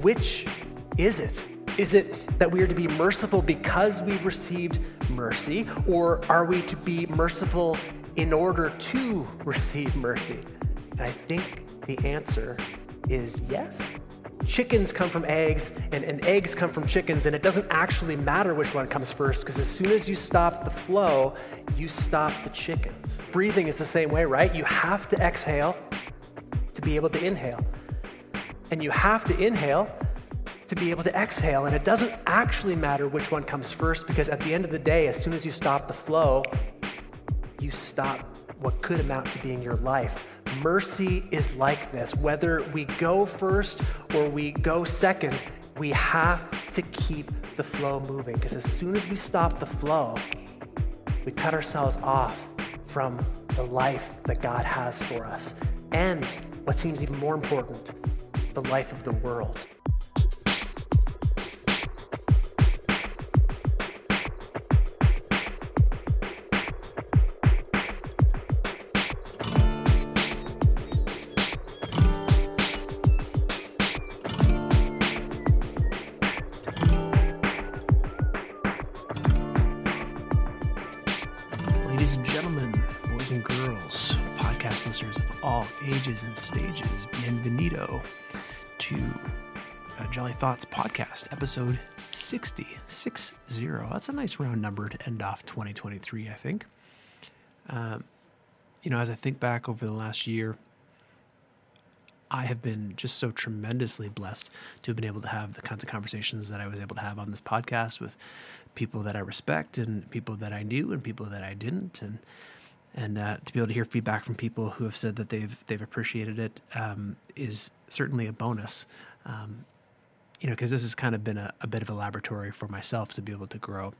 which is it? Is it that we are to be merciful because we've received mercy, or are we to be merciful in order to receive mercy? And I think the answer is yes. Chickens come from eggs, and, and eggs come from chickens, and it doesn't actually matter which one comes first, because as soon as you stop the flow, you stop the chickens. Breathing is the same way, right? You have to exhale to be able to inhale. And you have to inhale to be able to exhale. And it doesn't actually matter which one comes first because at the end of the day, as soon as you stop the flow, you stop what could amount to being your life. Mercy is like this. Whether we go first or we go second, we have to keep the flow moving because as soon as we stop the flow, we cut ourselves off from the life that God has for us. And what seems even more important, the life of the world. Ladies and gentlemen, boys and girls, podcast listeners of all ages and stages, bienvenido to uh, Jolly Thoughts Podcast, episode 60. 60. That's a nice round number to end off 2023, I think. Um, you know, as I think back over the last year, I have been just so tremendously blessed to have been able to have the kinds of conversations that I was able to have on this podcast with people that I respect and people that I knew and people that I didn't, and and uh, to be able to hear feedback from people who have said that they've they've appreciated it um, is certainly a bonus. Um, you know, because this has kind of been a, a bit of a laboratory for myself to be able to grow,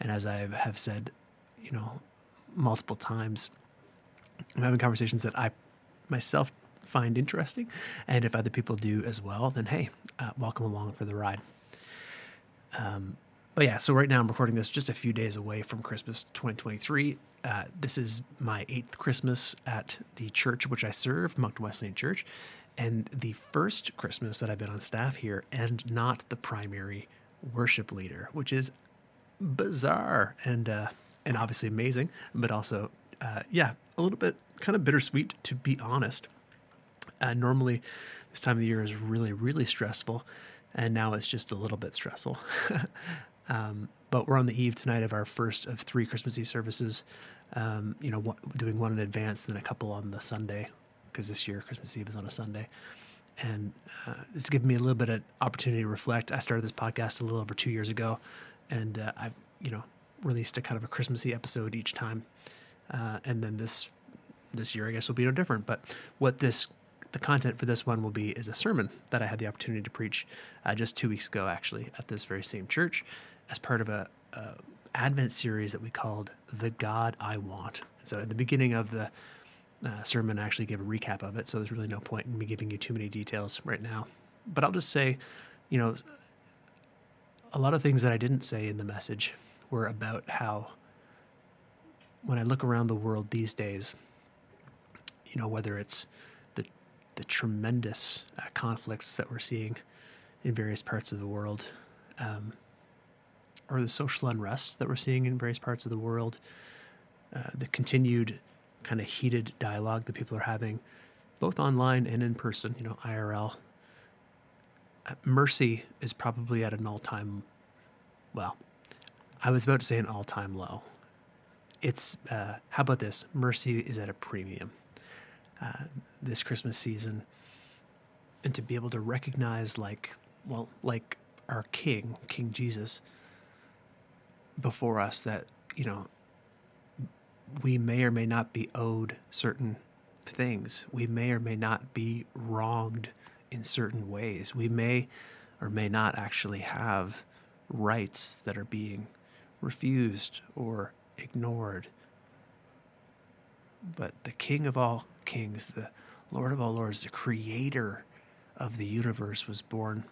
and as I have said, you know, multiple times, I'm having conversations that I myself find interesting. And if other people do as well, then hey, uh, welcome along for the ride. Um, but yeah, so right now I'm recording this just a few days away from Christmas 2023. Uh, this is my eighth Christmas at the church which I serve, Moncton Wesleyan Church, and the first Christmas that I've been on staff here and not the primary worship leader, which is bizarre and uh, and obviously amazing, but also uh, yeah, a little bit kind of bittersweet to be honest. Uh, normally, this time of the year is really, really stressful, and now it's just a little bit stressful. um, but we're on the eve tonight of our first of three Christmas Eve services. Um, you know, doing one in advance, then a couple on the Sunday, because this year Christmas Eve is on a Sunday. And uh, it's given me a little bit of opportunity to reflect. I started this podcast a little over two years ago, and uh, I've you know released a kind of a Christmassy episode each time. Uh, and then this this year, I guess, will be no different. But what this the content for this one will be is a sermon that I had the opportunity to preach uh, just two weeks ago, actually, at this very same church, as part of a, a Advent series that we called "The God I Want." so at the beginning of the uh, sermon, I actually gave a recap of it. So there's really no point in me giving you too many details right now. But I'll just say, you know, a lot of things that I didn't say in the message were about how when I look around the world these days, you know, whether it's the tremendous uh, conflicts that we're seeing in various parts of the world, um, or the social unrest that we're seeing in various parts of the world, uh, the continued kind of heated dialogue that people are having, both online and in person, you know, IRL. Uh, mercy is probably at an all time, well, I was about to say an all time low. It's, uh, how about this? Mercy is at a premium. Uh, this Christmas season and to be able to recognize like well like our king king jesus before us that you know we may or may not be owed certain things. We may or may not be wronged in certain ways. We may or may not actually have rights that are being refused or ignored. But the king of all kings the Lord of all lords, the creator of the universe, was born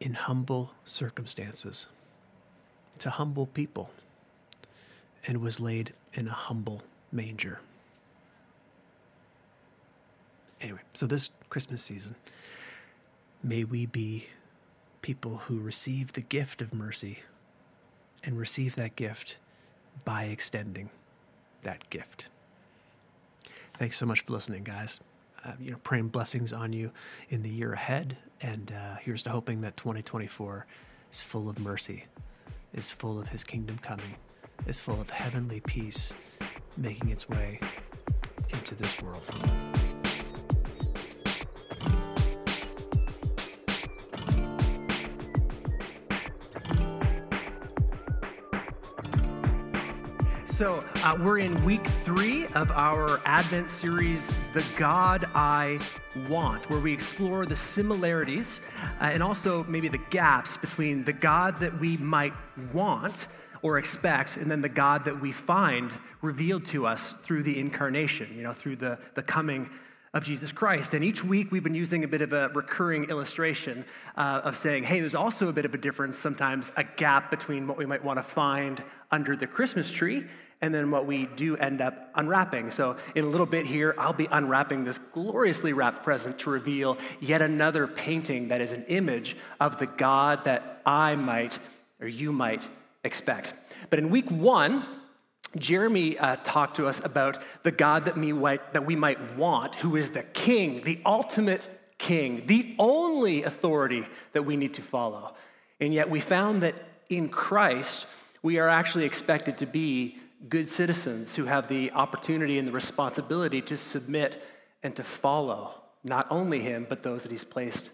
in humble circumstances to humble people and was laid in a humble manger. Anyway, so this Christmas season, may we be people who receive the gift of mercy and receive that gift by extending that gift. Thanks so much for listening, guys. Uh, you know, praying blessings on you in the year ahead, and uh, here's to hoping that 2024 is full of mercy, is full of His kingdom coming, is full of heavenly peace making its way into this world. So, uh, we're in week three of our Advent series, The God I Want, where we explore the similarities uh, and also maybe the gaps between the God that we might want or expect, and then the God that we find revealed to us through the incarnation, you know, through the, the coming of Jesus Christ. And each week we've been using a bit of a recurring illustration uh, of saying, hey, there's also a bit of a difference, sometimes a gap between what we might want to find under the Christmas tree and then what we do end up unwrapping. So, in a little bit here, I'll be unwrapping this gloriously wrapped present to reveal yet another painting that is an image of the God that I might or you might expect. But in week one, Jeremy uh, talked to us about the God that, me, that we might want, who is the king, the ultimate king, the only authority that we need to follow. And yet we found that in Christ, we are actually expected to be good citizens who have the opportunity and the responsibility to submit and to follow not only him, but those that he's placed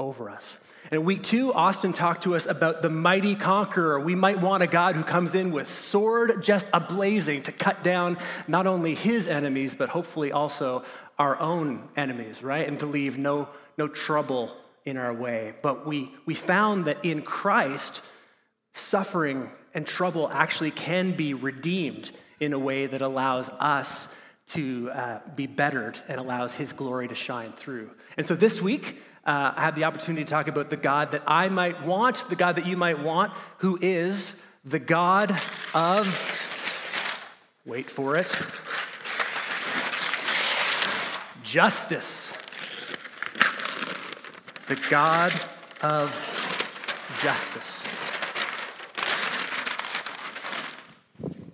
over us. And week two, Austin talked to us about the mighty conqueror. We might want a God who comes in with sword just ablazing to cut down not only his enemies, but hopefully also our own enemies, right? And to leave no, no trouble in our way. But we, we found that in Christ, suffering and trouble actually can be redeemed in a way that allows us to uh, be bettered and allows his glory to shine through. And so this week, uh, I have the opportunity to talk about the God that I might want, the God that you might want, who is the God of, wait for it, justice. The God of justice.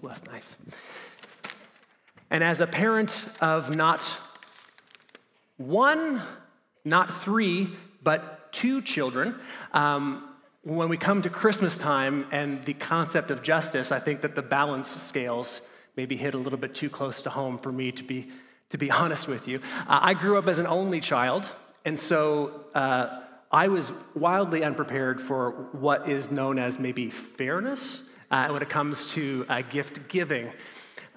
Well, that's nice. And as a parent of not one not three, but two children. Um, when we come to Christmas time and the concept of justice, I think that the balance scales maybe hit a little bit too close to home for me to be, to be honest with you. Uh, I grew up as an only child, and so uh, I was wildly unprepared for what is known as maybe fairness uh, when it comes to uh, gift giving.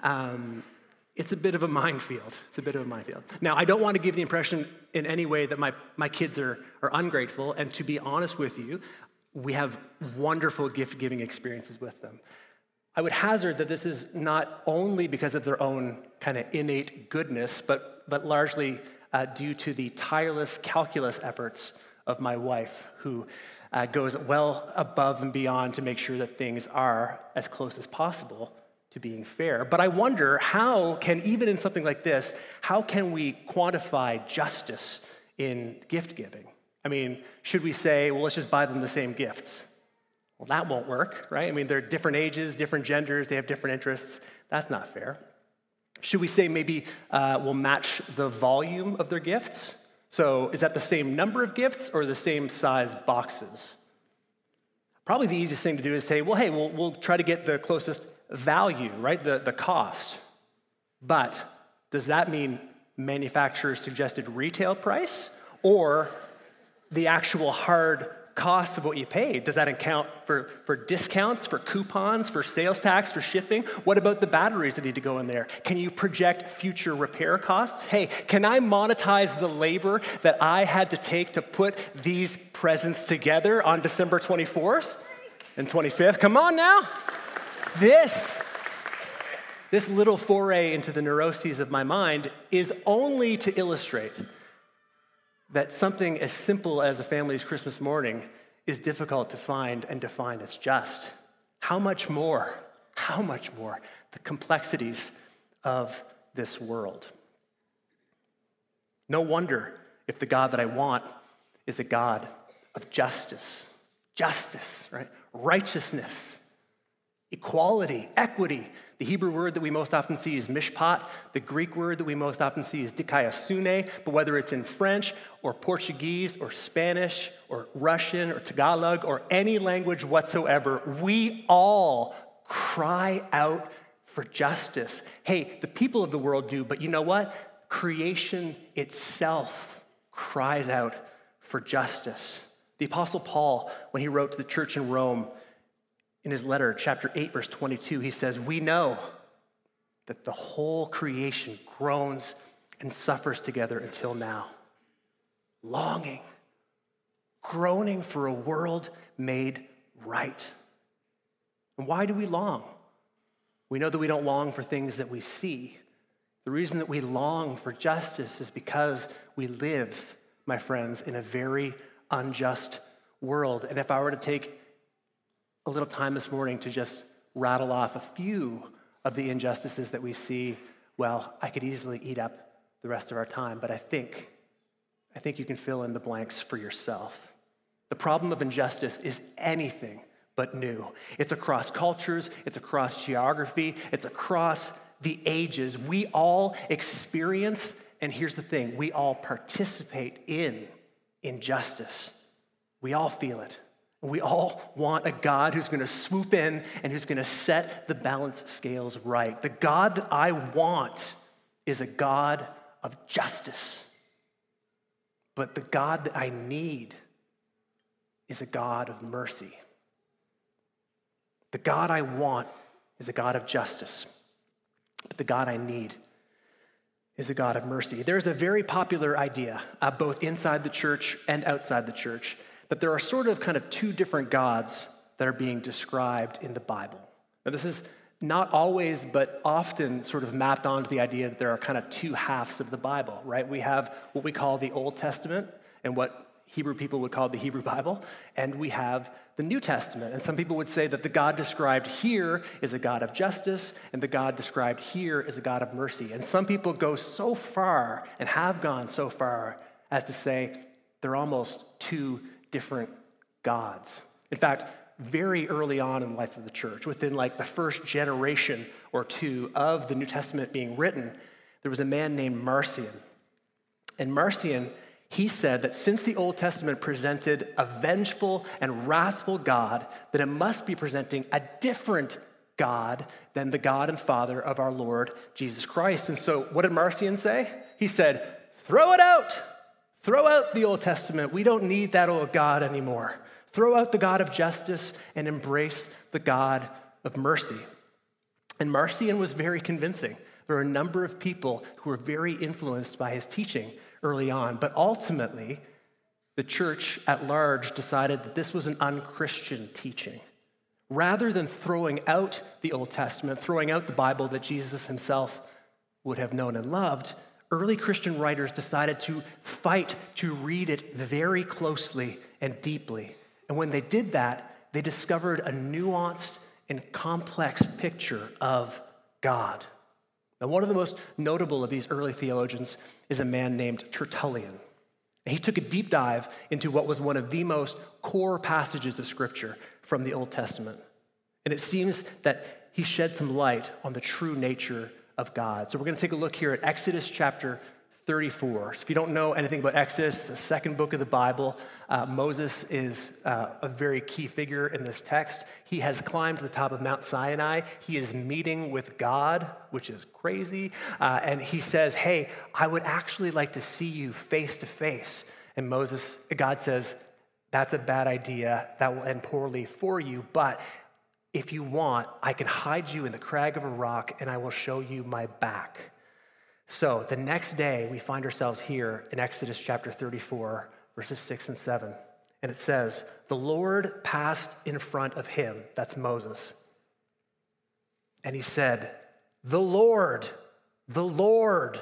Um, it's a bit of a minefield. It's a bit of a minefield. Now, I don't want to give the impression in any way that my, my kids are, are ungrateful. And to be honest with you, we have wonderful gift giving experiences with them. I would hazard that this is not only because of their own kind of innate goodness, but, but largely uh, due to the tireless calculus efforts of my wife, who uh, goes well above and beyond to make sure that things are as close as possible to being fair. But I wonder how can, even in something like this, how can we quantify justice in gift giving? I mean, should we say, well, let's just buy them the same gifts? Well, that won't work, right? I mean, they're different ages, different genders, they have different interests. That's not fair. Should we say maybe uh, we'll match the volume of their gifts? So, is that the same number of gifts or the same size boxes? Probably the easiest thing to do is say, well, hey, we'll, we'll try to get the closest value, right? The, the cost. But does that mean manufacturer's suggested retail price or the actual hard cost of what you paid? Does that account for, for discounts, for coupons, for sales tax, for shipping? What about the batteries that need to go in there? Can you project future repair costs? Hey, can I monetize the labor that I had to take to put these presents together on December 24th and 25th? Come on now. This, this little foray into the neuroses of my mind is only to illustrate that something as simple as a family's Christmas morning is difficult to find and define as just. How much more, how much more the complexities of this world. No wonder if the God that I want is a God of justice. justice, right? Righteousness, equality, equity. The Hebrew word that we most often see is mishpat. The Greek word that we most often see is dikaiosune. But whether it's in French or Portuguese or Spanish or Russian or Tagalog or any language whatsoever, we all cry out for justice. Hey, the people of the world do, but you know what? Creation itself cries out for justice. The Apostle Paul, when he wrote to the church in Rome, in his letter, chapter 8, verse 22, he says, We know that the whole creation groans and suffers together until now, longing, groaning for a world made right. And why do we long? We know that we don't long for things that we see. The reason that we long for justice is because we live, my friends, in a very unjust world. And if I were to take a little time this morning to just rattle off a few of the injustices that we see, well, I could easily eat up the rest of our time, but I think, I think you can fill in the blanks for yourself. The problem of injustice is anything but new. It's across cultures, it's across geography, it's across the ages. We all experience, and here's the thing we all participate in injustice. We all feel it. We all want a God who's going to swoop in and who's going to set the balance scales right. The God that I want is a God of justice. But the God that I need is a God of mercy. The God I want is a God of justice. But the God I need is a God of mercy. There's a very popular idea, uh, both inside the church and outside the church, that there are sort of kind of two different gods that are being described in the Bible. Now, this is not always, but often sort of mapped onto the idea that there are kind of two halves of the Bible, right? We have what we call the Old Testament and what Hebrew people would call the Hebrew Bible, and we have the New Testament. And some people would say that the God described here is a God of justice, and the God described here is a God of mercy. And some people go so far and have gone so far as to say they're almost two different gods. In fact, very early on in the life of the church, within like the first generation or two of the New Testament being written, there was a man named Marcion. And Marcion, he said that since the Old Testament presented a vengeful and wrathful God, that it must be presenting a different God than the God and Father of our Lord Jesus Christ. And so, what did Marcion say? He said, Throw it out. Throw out the Old Testament. We don't need that old God anymore. Throw out the God of justice and embrace the God of mercy. And Marcion was very convincing. There were a number of people who were very influenced by his teaching early on, but ultimately, the church at large decided that this was an unchristian teaching. Rather than throwing out the Old Testament, throwing out the Bible that Jesus himself would have known and loved, early Christian writers decided to fight to read it very closely and deeply. And when they did that, they discovered a nuanced and complex picture of God. Now, one of the most notable of these early theologians is a man named Tertullian. And he took a deep dive into what was one of the most core passages of Scripture from the Old Testament. And it seems that he shed some light on the true nature of God. So we're going to take a look here at Exodus chapter 34. So if you don't know anything about Exodus, the second book of the Bible, uh, Moses is uh, a very key figure in this text. He has climbed to the top of Mount Sinai. He is meeting with God, which is crazy. Uh, and he says, Hey, I would actually like to see you face to face. And Moses, God says, That's a bad idea. That will end poorly for you. But if you want, I can hide you in the crag of a rock and I will show you my back. So the next day, we find ourselves here in Exodus chapter 34, verses 6 and 7. And it says, The Lord passed in front of him, that's Moses. And he said, The Lord, the Lord,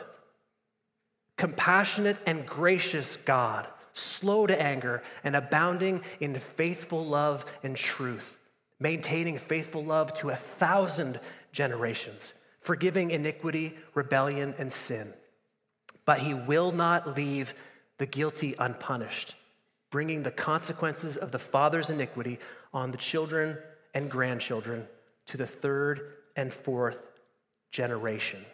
compassionate and gracious God, slow to anger and abounding in faithful love and truth maintaining faithful love to a thousand generations, forgiving iniquity, rebellion, and sin. But he will not leave the guilty unpunished. bringing the consequences of the father's iniquity on the children and grandchildren to the third and fourth generation.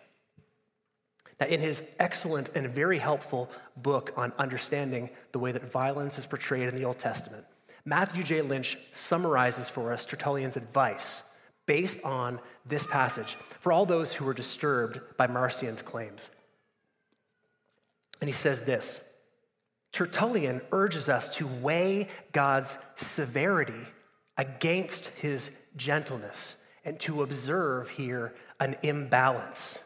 Now, in his excellent and very helpful book on understanding the way that violence is portrayed in the Old Testament, Matthew J. Lynch summarizes for us Tertullian's advice based on this passage for all those who were disturbed by Marcion's claims. And he says this Tertullian urges us to weigh God's severity against his gentleness and to observe here an imbalance.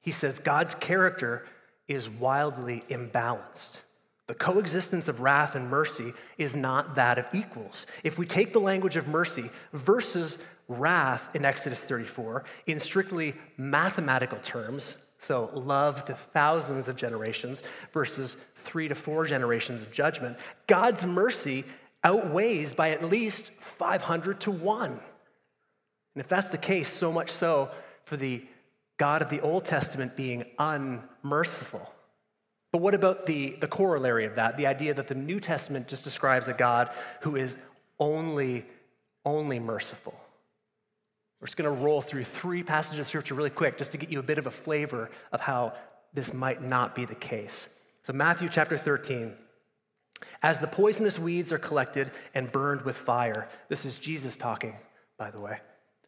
He says God's character is wildly imbalanced. The coexistence of wrath and mercy is not that of equals. If we take the language of mercy versus wrath in Exodus 34 in strictly mathematical terms, so love to thousands of generations versus three to four generations of judgment, God's mercy outweighs by at least 500 to 1. And if that's the case, so much so for the God of the Old Testament being unmerciful. But what about the, the corollary of that? The idea that the New Testament just describes a God who is only, only merciful. We're just going to roll through three passages of scripture really quick just to get you a bit of a flavor of how this might not be the case. So, Matthew chapter 13. As the poisonous weeds are collected and burned with fire, this is Jesus talking, by the way.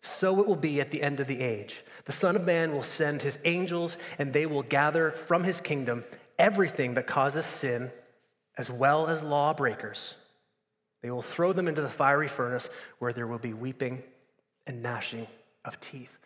So it will be at the end of the age. The Son of Man will send his angels, and they will gather from his kingdom everything that causes sin, as well as lawbreakers. They will throw them into the fiery furnace where there will be weeping and gnashing of teeth.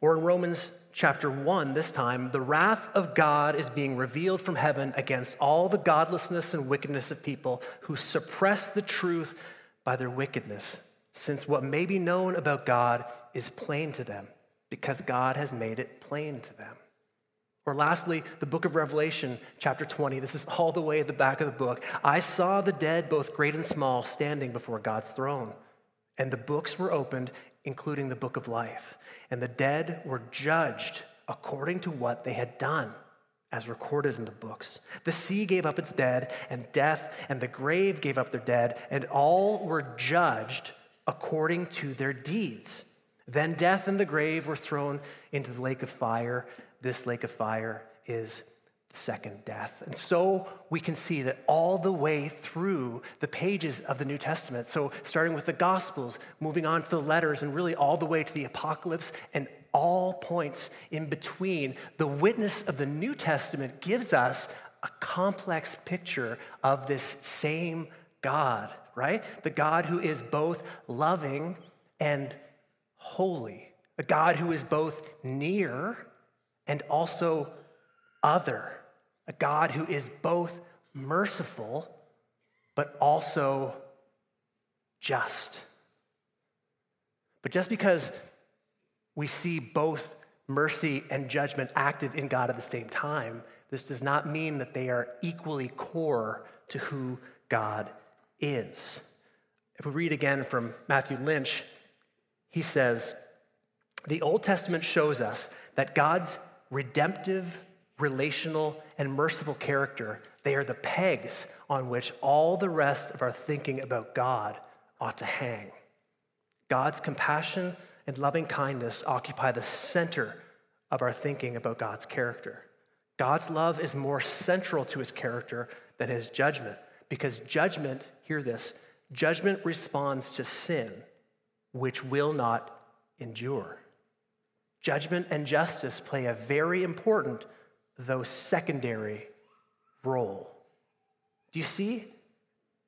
Or in Romans chapter 1, this time, the wrath of God is being revealed from heaven against all the godlessness and wickedness of people who suppress the truth by their wickedness, since what may be known about God is plain to them, because God has made it plain to them. Or lastly, the book of Revelation, chapter 20. This is all the way at the back of the book. I saw the dead, both great and small, standing before God's throne. And the books were opened, including the book of life. And the dead were judged according to what they had done, as recorded in the books. The sea gave up its dead, and death and the grave gave up their dead, and all were judged according to their deeds. Then death and the grave were thrown into the lake of fire this lake of fire is the second death. And so we can see that all the way through the pages of the New Testament, so starting with the Gospels, moving on to the letters, and really all the way to the Apocalypse and all points in between, the witness of the New Testament gives us a complex picture of this same God, right? The God who is both loving and holy, a God who is both near and also other, a God who is both merciful but also just. But just because we see both mercy and judgment active in God at the same time, this does not mean that they are equally core to who God is. If we read again from Matthew Lynch, he says, The Old Testament shows us that God's redemptive, relational, and merciful character, they are the pegs on which all the rest of our thinking about God ought to hang. God's compassion and loving kindness occupy the center of our thinking about God's character. God's love is more central to his character than his judgment, because judgment, hear this, judgment responds to sin, which will not endure. Judgment and justice play a very important, though secondary, role. Do you see?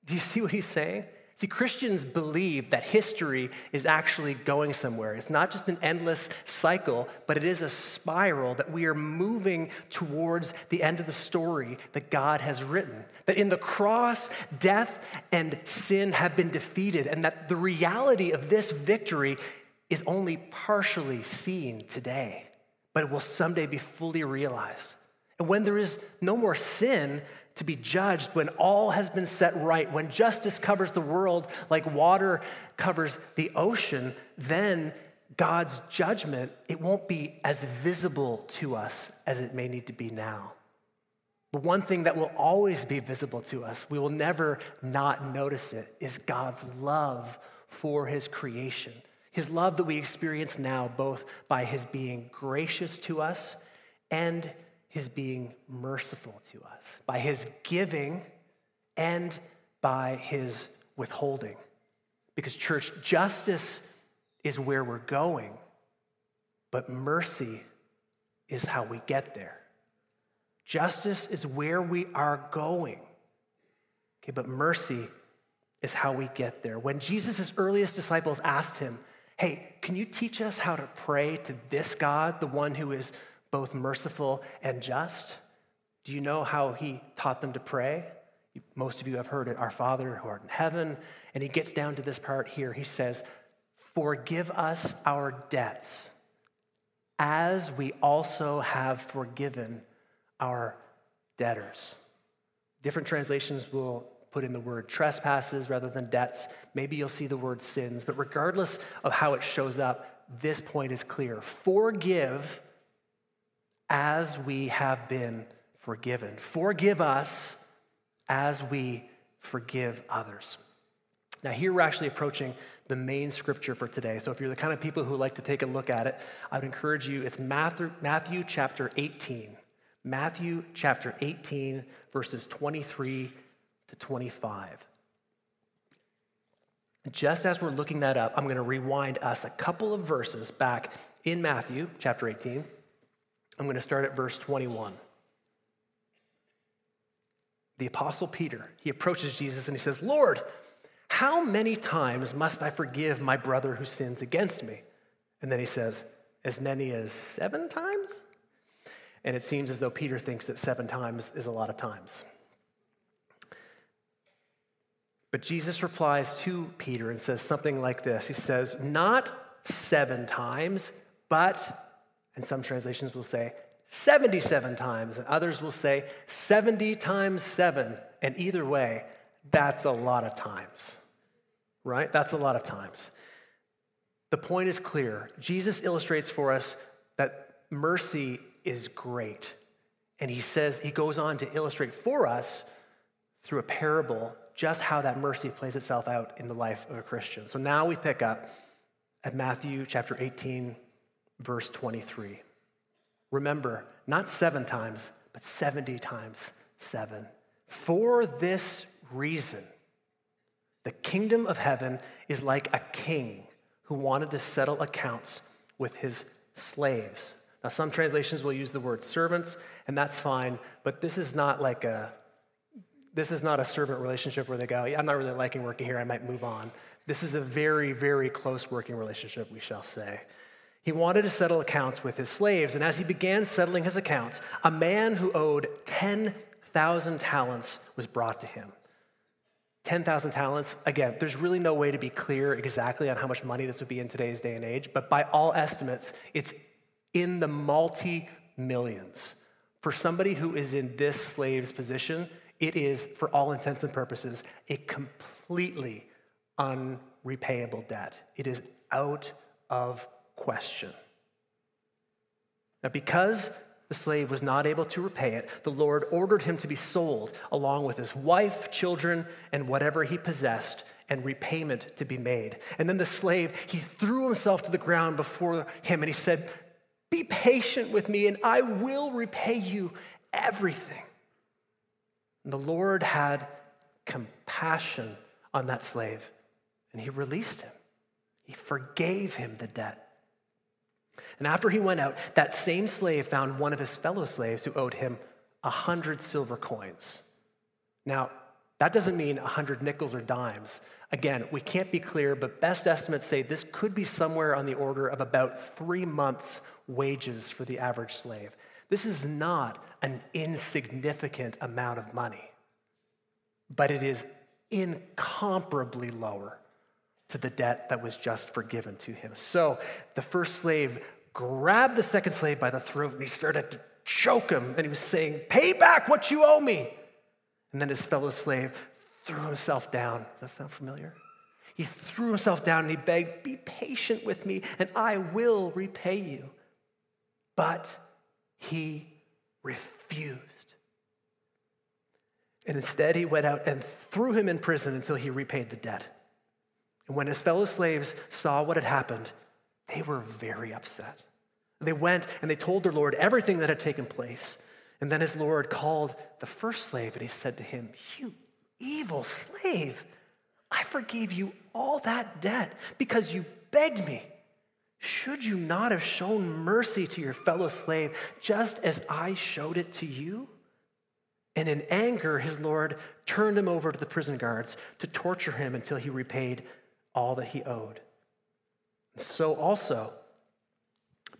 Do you see what he's saying? See, Christians believe that history is actually going somewhere. It's not just an endless cycle, but it is a spiral that we are moving towards the end of the story that God has written. That in the cross, death and sin have been defeated, and that the reality of this victory is only partially seen today, but it will someday be fully realized. And when there is no more sin to be judged, when all has been set right, when justice covers the world like water covers the ocean, then God's judgment, it won't be as visible to us as it may need to be now. But one thing that will always be visible to us, we will never not notice it, is God's love for his creation. His love that we experience now, both by his being gracious to us and his being merciful to us, by his giving and by his withholding. Because, church, justice is where we're going, but mercy is how we get there. Justice is where we are going. Okay, but mercy is how we get there. When Jesus' earliest disciples asked him, Hey, can you teach us how to pray to this God, the one who is both merciful and just? Do you know how he taught them to pray? Most of you have heard it Our Father who art in heaven. And he gets down to this part here. He says, Forgive us our debts as we also have forgiven our debtors. Different translations will put in the word trespasses rather than debts. Maybe you'll see the word sins, but regardless of how it shows up, this point is clear. Forgive as we have been forgiven. Forgive us as we forgive others. Now, here we're actually approaching the main scripture for today. So, if you're the kind of people who like to take a look at it, I would encourage you. It's Matthew, Matthew chapter 18. Matthew chapter 18, verses 23 to 25. Just as we're looking that up, I'm going to rewind us a couple of verses back in Matthew chapter 18. I'm going to start at verse 21 the Apostle Peter, he approaches Jesus and he says, Lord, how many times must I forgive my brother who sins against me? And then he says, As many as seven times? And it seems as though Peter thinks that seven times is a lot of times. But Jesus replies to Peter and says something like this He says, Not seven times, but, and some translations will say, 77 times, and others will say 70 times 7. And either way, that's a lot of times, right? That's a lot of times. The point is clear. Jesus illustrates for us that mercy is great. And he says, he goes on to illustrate for us through a parable just how that mercy plays itself out in the life of a Christian. So now we pick up at Matthew chapter 18, verse 23. Remember, not seven times, but 70 times seven. For this reason, the kingdom of heaven is like a king who wanted to settle accounts with his slaves. Now, some translations will use the word servants, and that's fine, but this is not like a this is not a servant relationship where they go, yeah, I'm not really liking working here, I might move on. This is a very, very close working relationship, we shall say. He wanted to settle accounts with his slaves, and as he began settling his accounts, a man who owed 10,000 talents was brought to him. 10,000 talents, again, there's really no way to be clear exactly on how much money this would be in today's day and age, but by all estimates, it's in the multi millions. For somebody who is in this slave's position, it is, for all intents and purposes, a completely unrepayable debt. It is out of question. Now, because the slave was not able to repay it, the Lord ordered him to be sold along with his wife, children, and whatever he possessed, and repayment to be made. And then the slave, he threw himself to the ground before him and he said, Be patient with me, and I will repay you everything. And the Lord had compassion on that slave, and he released him. He forgave him the debt. And after he went out, that same slave found one of his fellow slaves who owed him a hundred silver coins. Now, that doesn't mean a hundred nickels or dimes. Again, we can't be clear, but best estimates say this could be somewhere on the order of about three months' wages for the average slave. This is not an insignificant amount of money, but it is incomparably lower to the debt that was just forgiven to him. So the first slave grabbed the second slave by the throat and he started to choke him. And he was saying, Pay back what you owe me. And then his fellow slave threw himself down. Does that sound familiar? He threw himself down and he begged, Be patient with me and I will repay you. But he refused. And instead, he went out and threw him in prison until he repaid the debt. And when his fellow slaves saw what had happened, they were very upset. They went and they told their Lord everything that had taken place. And then his Lord called the first slave and he said to him, You evil slave, I forgave you all that debt because you begged me. Should you not have shown mercy to your fellow slave just as I showed it to you? And in anger, his Lord turned him over to the prison guards to torture him until he repaid all that he owed. So also,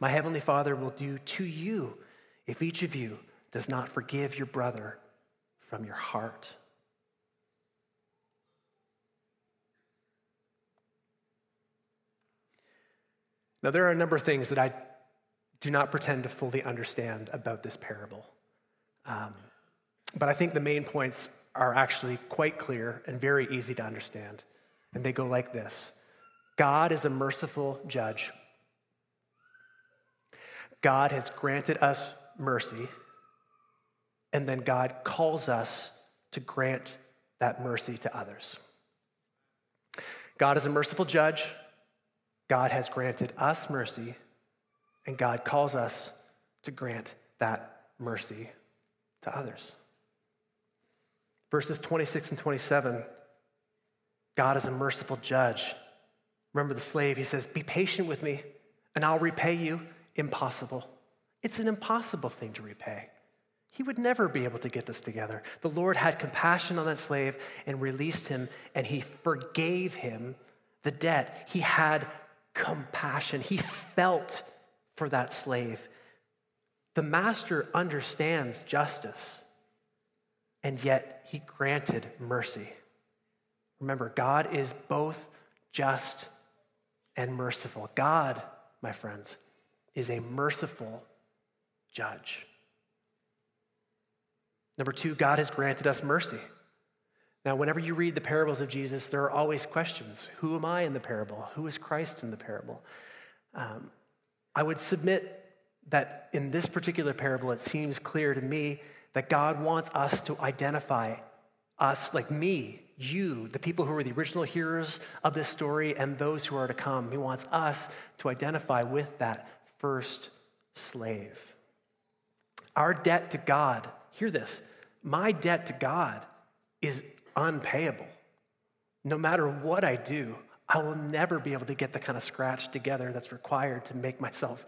my heavenly Father will do to you if each of you does not forgive your brother from your heart. Now, there are a number of things that I do not pretend to fully understand about this parable. Um, but I think the main points are actually quite clear and very easy to understand. And they go like this God is a merciful judge. God has granted us mercy, and then God calls us to grant that mercy to others. God is a merciful judge. God has granted us mercy, and God calls us to grant that mercy to others. Verses 26 and 27 God is a merciful judge. Remember the slave, he says, Be patient with me, and I'll repay you. Impossible. It's an impossible thing to repay. He would never be able to get this together. The Lord had compassion on that slave and released him, and he forgave him the debt. He had compassion. He felt for that slave. The master understands justice, and yet he granted mercy. Remember, God is both just and merciful. God, my friends, is a merciful judge. Number two, God has granted us mercy. Now, whenever you read the parables of Jesus, there are always questions. Who am I in the parable? Who is Christ in the parable? Um, I would submit that in this particular parable, it seems clear to me that God wants us to identify us, like me, you, the people who are the original hearers of this story, and those who are to come. He wants us to identify with that first slave. Our debt to God, hear this, my debt to God is unpayable. No matter what I do, I will never be able to get the kind of scratch together that's required to make myself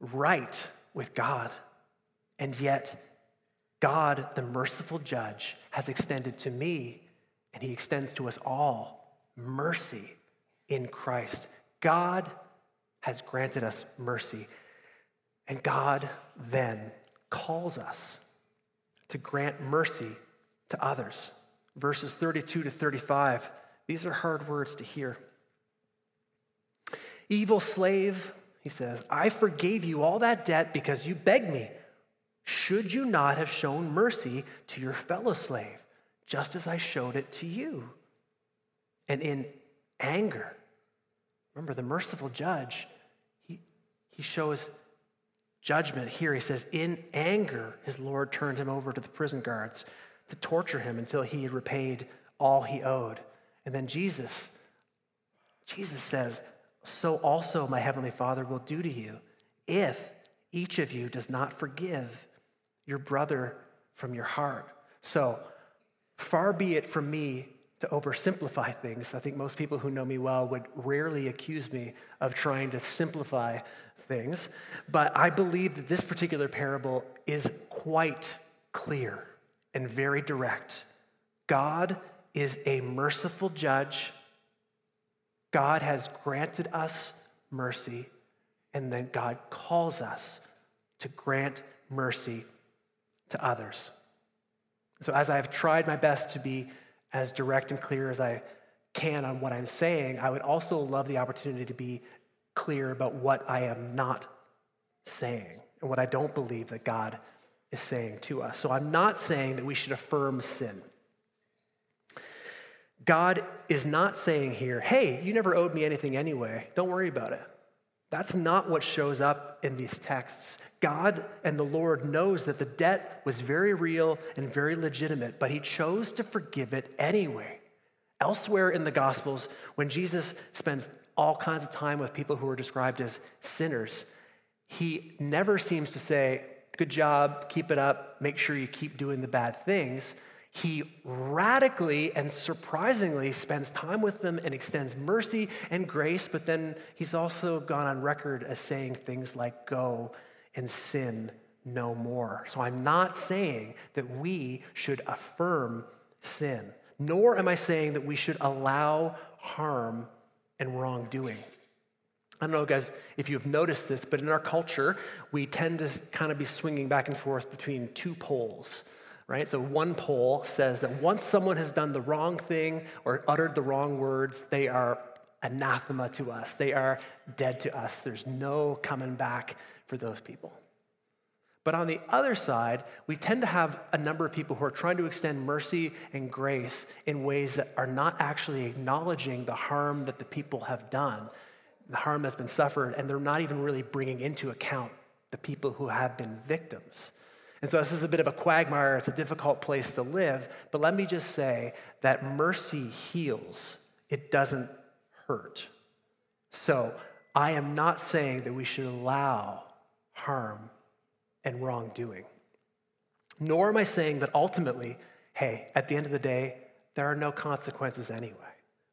right with God. And yet, God, the merciful judge, has extended to me, and he extends to us all mercy in Christ. God has granted us mercy. And God then calls us to grant mercy to others verses 32 to 35. These are hard words to hear. Evil slave, he says, I forgave you all that debt because you begged me. Should you not have shown mercy to your fellow slave, just as I showed it to you? And in anger, remember the merciful judge, he, he shows judgment here. He says, In anger, his Lord turned him over to the prison guards to torture him until he had repaid all he owed. And then Jesus, Jesus says, So also my heavenly Father will do to you if each of you does not forgive your brother from your heart. So far be it from me to oversimplify things. I think most people who know me well would rarely accuse me of trying to simplify things. But I believe that this particular parable is quite clear and very direct. God is a merciful judge. God has granted us mercy, and then God calls us to grant mercy to others. So, as I've tried my best to be as direct and clear as I can on what I'm saying, I would also love the opportunity to be clear about what I am not saying and what I don't believe that God is saying to us. So I'm not saying that we should affirm sin. God is not saying here, hey, you never owed me anything anyway. Don't worry about it. That's not what shows up in these texts. God and the Lord knows that the debt was very real and very legitimate, but he chose to forgive it anyway. Elsewhere in the Gospels, when Jesus spends all kinds of time with people who are described as sinners, he never seems to say, Good job, keep it up, make sure you keep doing the bad things he radically and surprisingly spends time with them and extends mercy and grace, but then he's also gone on record as saying things like, go and sin no more. So I'm not saying that we should affirm sin, nor am I saying that we should allow harm and wrongdoing. I don't know, guys, if you've noticed this, but in our culture, we tend to kind of be swinging back and forth between two poles right? So one pole says that once someone has done the wrong thing or uttered the wrong words, they are anathema to us. They are dead to us. There's no coming back for those people. But on the other side, we tend to have a number of people who are trying to extend mercy and grace in ways that are not actually acknowledging the harm that the people have done, the harm that's been suffered, and they're not even really bringing into account the people who have been victims. And so this is a bit of a quagmire. It's a difficult place to live. But let me just say that mercy heals, it doesn't hurt. So I am not saying that we should allow harm and wrongdoing. Nor am I saying that ultimately, hey, at the end of the day, there are no consequences anyway,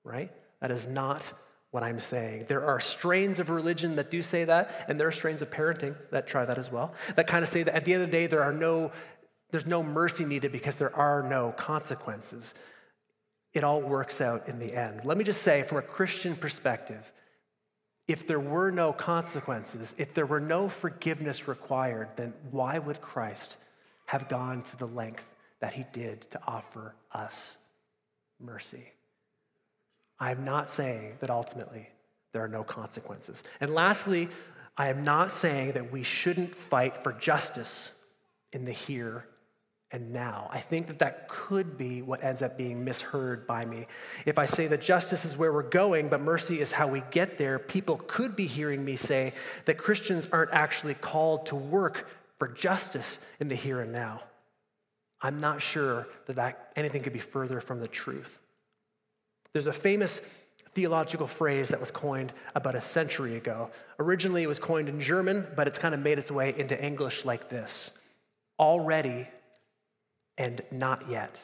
right? That is not what I'm saying. There are strains of religion that do say that, and there are strains of parenting that try that as well, that kind of say that at the end of the day, there are no, there's no mercy needed because there are no consequences. It all works out in the end. Let me just say, from a Christian perspective, if there were no consequences, if there were no forgiveness required, then why would Christ have gone to the length that he did to offer us mercy? I'm not saying that ultimately there are no consequences. And lastly, I am not saying that we shouldn't fight for justice in the here and now. I think that that could be what ends up being misheard by me. If I say that justice is where we're going, but mercy is how we get there, people could be hearing me say that Christians aren't actually called to work for justice in the here and now. I'm not sure that, that anything could be further from the truth. There's a famous theological phrase that was coined about a century ago. Originally, it was coined in German, but it's kind of made its way into English like this already and not yet.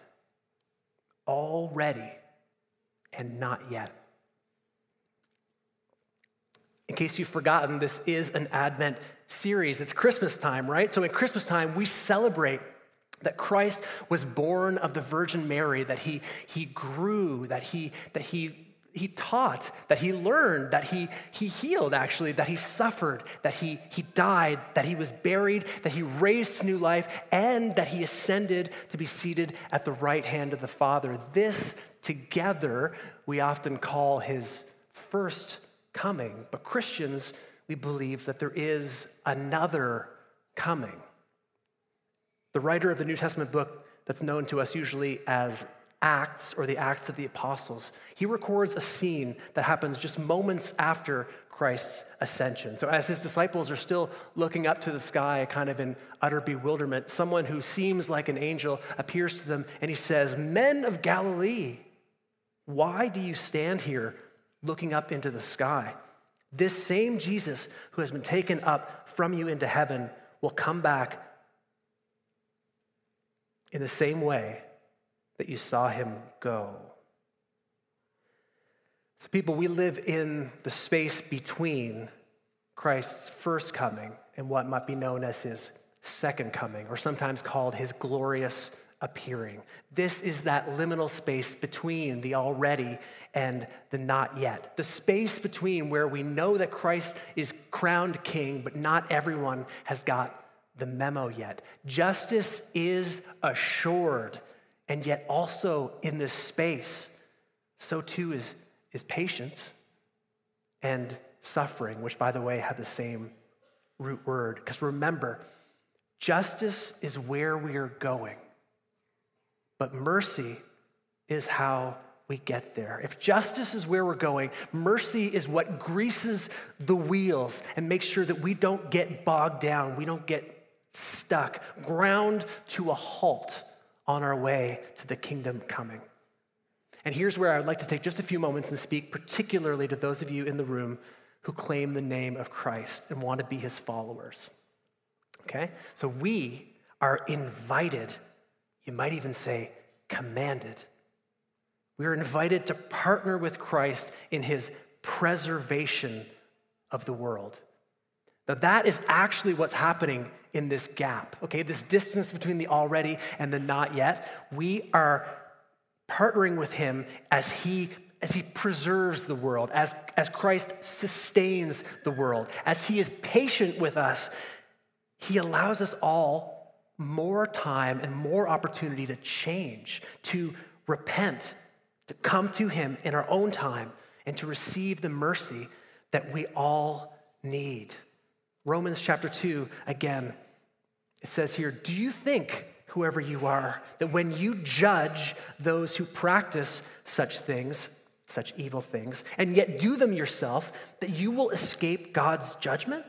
Already and not yet. In case you've forgotten, this is an Advent series. It's Christmas time, right? So, in Christmas time, we celebrate that Christ was born of the Virgin Mary, that he, he grew, that he, that he, he taught, that he learned, that he, he healed, actually, that he suffered, that he, he died, that he was buried, that he raised new life, and that he ascended to be seated at the right hand of the Father. This together we often call his first coming. But Christians, we believe that there is another coming. The writer of the New Testament book that's known to us usually as Acts or the Acts of the Apostles, he records a scene that happens just moments after Christ's ascension. So, as his disciples are still looking up to the sky, kind of in utter bewilderment, someone who seems like an angel appears to them and he says, Men of Galilee, why do you stand here looking up into the sky? This same Jesus who has been taken up from you into heaven will come back in the same way that you saw him go. So, people, we live in the space between Christ's first coming and what might be known as his second coming, or sometimes called his glorious appearing. This is that liminal space between the already and the not yet. The space between where we know that Christ is crowned king, but not everyone has got the memo yet. Justice is assured, and yet also in this space, so too is, is patience and suffering, which, by the way, have the same root word. Because remember, justice is where we are going, but mercy is how we get there. If justice is where we're going, mercy is what greases the wheels and makes sure that we don't get bogged down, we don't get stuck, ground to a halt on our way to the kingdom coming. And here's where I would like to take just a few moments and speak particularly to those of you in the room who claim the name of Christ and want to be his followers. Okay? So we are invited, you might even say commanded. We are invited to partner with Christ in his preservation of the world. Now, that is actually what's happening in this gap, okay? This distance between the already and the not yet. We are partnering with him as he as he preserves the world, as, as Christ sustains the world, as he is patient with us, he allows us all more time and more opportunity to change, to repent, to come to him in our own time, and to receive the mercy that we all need. Romans chapter 2, again, it says here, Do you think, whoever you are, that when you judge those who practice such things, such evil things, and yet do them yourself, that you will escape God's judgment?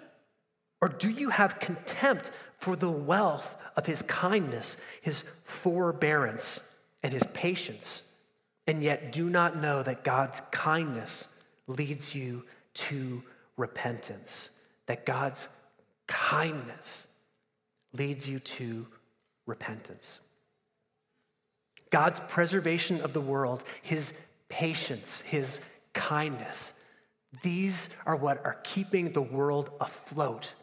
Or do you have contempt for the wealth of his kindness, his forbearance, and his patience, and yet do not know that God's kindness leads you to repentance? That God's kindness leads you to repentance. God's preservation of the world, his patience, his kindness, these are what are keeping the world afloat,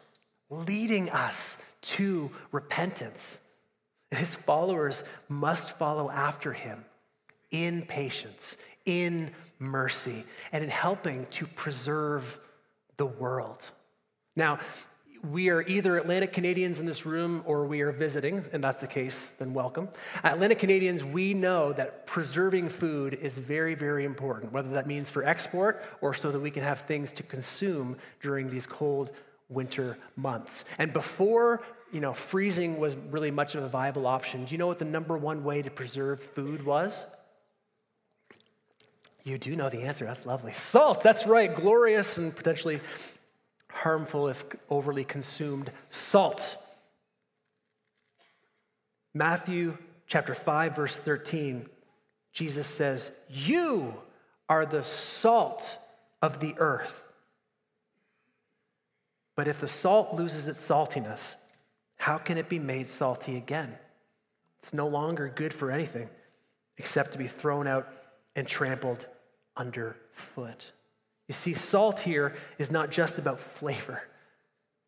leading us to repentance. His followers must follow after him in patience, in mercy, and in helping to preserve the world. Now, we are either Atlantic Canadians in this room or we are visiting, and that's the case, then welcome. Atlantic Canadians, we know that preserving food is very, very important, whether that means for export or so that we can have things to consume during these cold winter months. And before you know, freezing was really much of a viable option, do you know what the number one way to preserve food was? You do know the answer. That's lovely. Salt, that's right. Glorious and potentially harmful if overly consumed. Salt. Matthew chapter 5, verse 13, Jesus says, You are the salt of the earth. But if the salt loses its saltiness, how can it be made salty again? It's no longer good for anything except to be thrown out and trampled underfoot. You see, salt here is not just about flavor,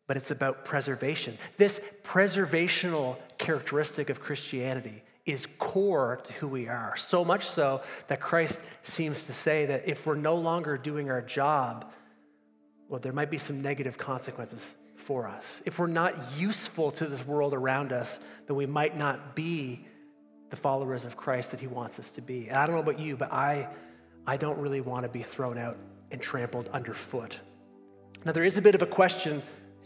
but it's about preservation. This preservational characteristic of Christianity is core to who we are. So much so that Christ seems to say that if we're no longer doing our job, well, there might be some negative consequences for us. If we're not useful to this world around us, then we might not be the followers of Christ that he wants us to be. And I don't know about you, but I, I don't really want to be thrown out and trampled underfoot. Now, there is a bit of a question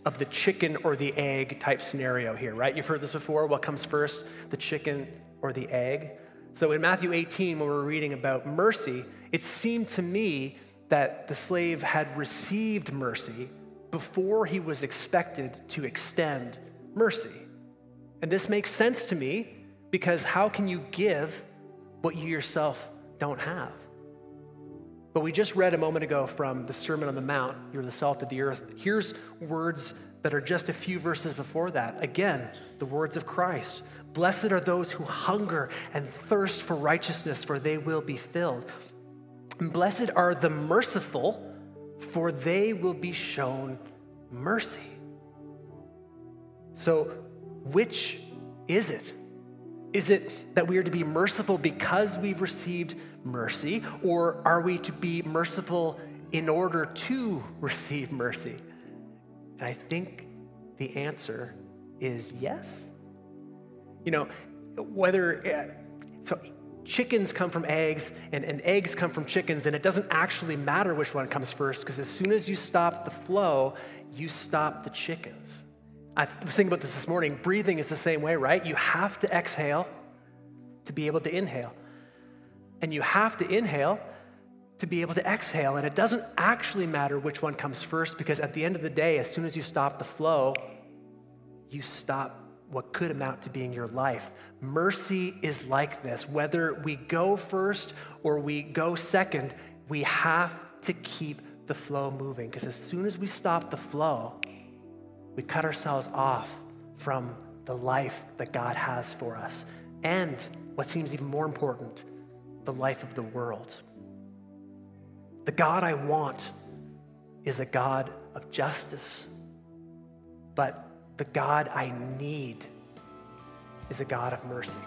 of the chicken or the egg type scenario here, right? You've heard this before. What comes first, the chicken or the egg? So in Matthew 18, when we're reading about mercy, it seemed to me that the slave had received mercy before he was expected to extend mercy. And this makes sense to me because how can you give what you yourself don't have? But we just read a moment ago from the Sermon on the Mount, You're the salt of the earth. Here's words that are just a few verses before that. Again, the words of Christ Blessed are those who hunger and thirst for righteousness, for they will be filled. And blessed are the merciful, for they will be shown mercy. So, which is it? Is it that we are to be merciful because we've received mercy, or are we to be merciful in order to receive mercy? And I think the answer is yes. You know, whether, uh, so chickens come from eggs and, and eggs come from chickens, and it doesn't actually matter which one comes first because as soon as you stop the flow, you stop the chickens. I was thinking about this this morning. Breathing is the same way, right? You have to exhale to be able to inhale. And you have to inhale to be able to exhale. And it doesn't actually matter which one comes first because at the end of the day, as soon as you stop the flow, you stop what could amount to being your life. Mercy is like this. Whether we go first or we go second, we have to keep the flow moving because as soon as we stop the flow, we cut ourselves off from the life that God has for us. And what seems even more important, the life of the world. The God I want is a God of justice, but the God I need is a God of mercy.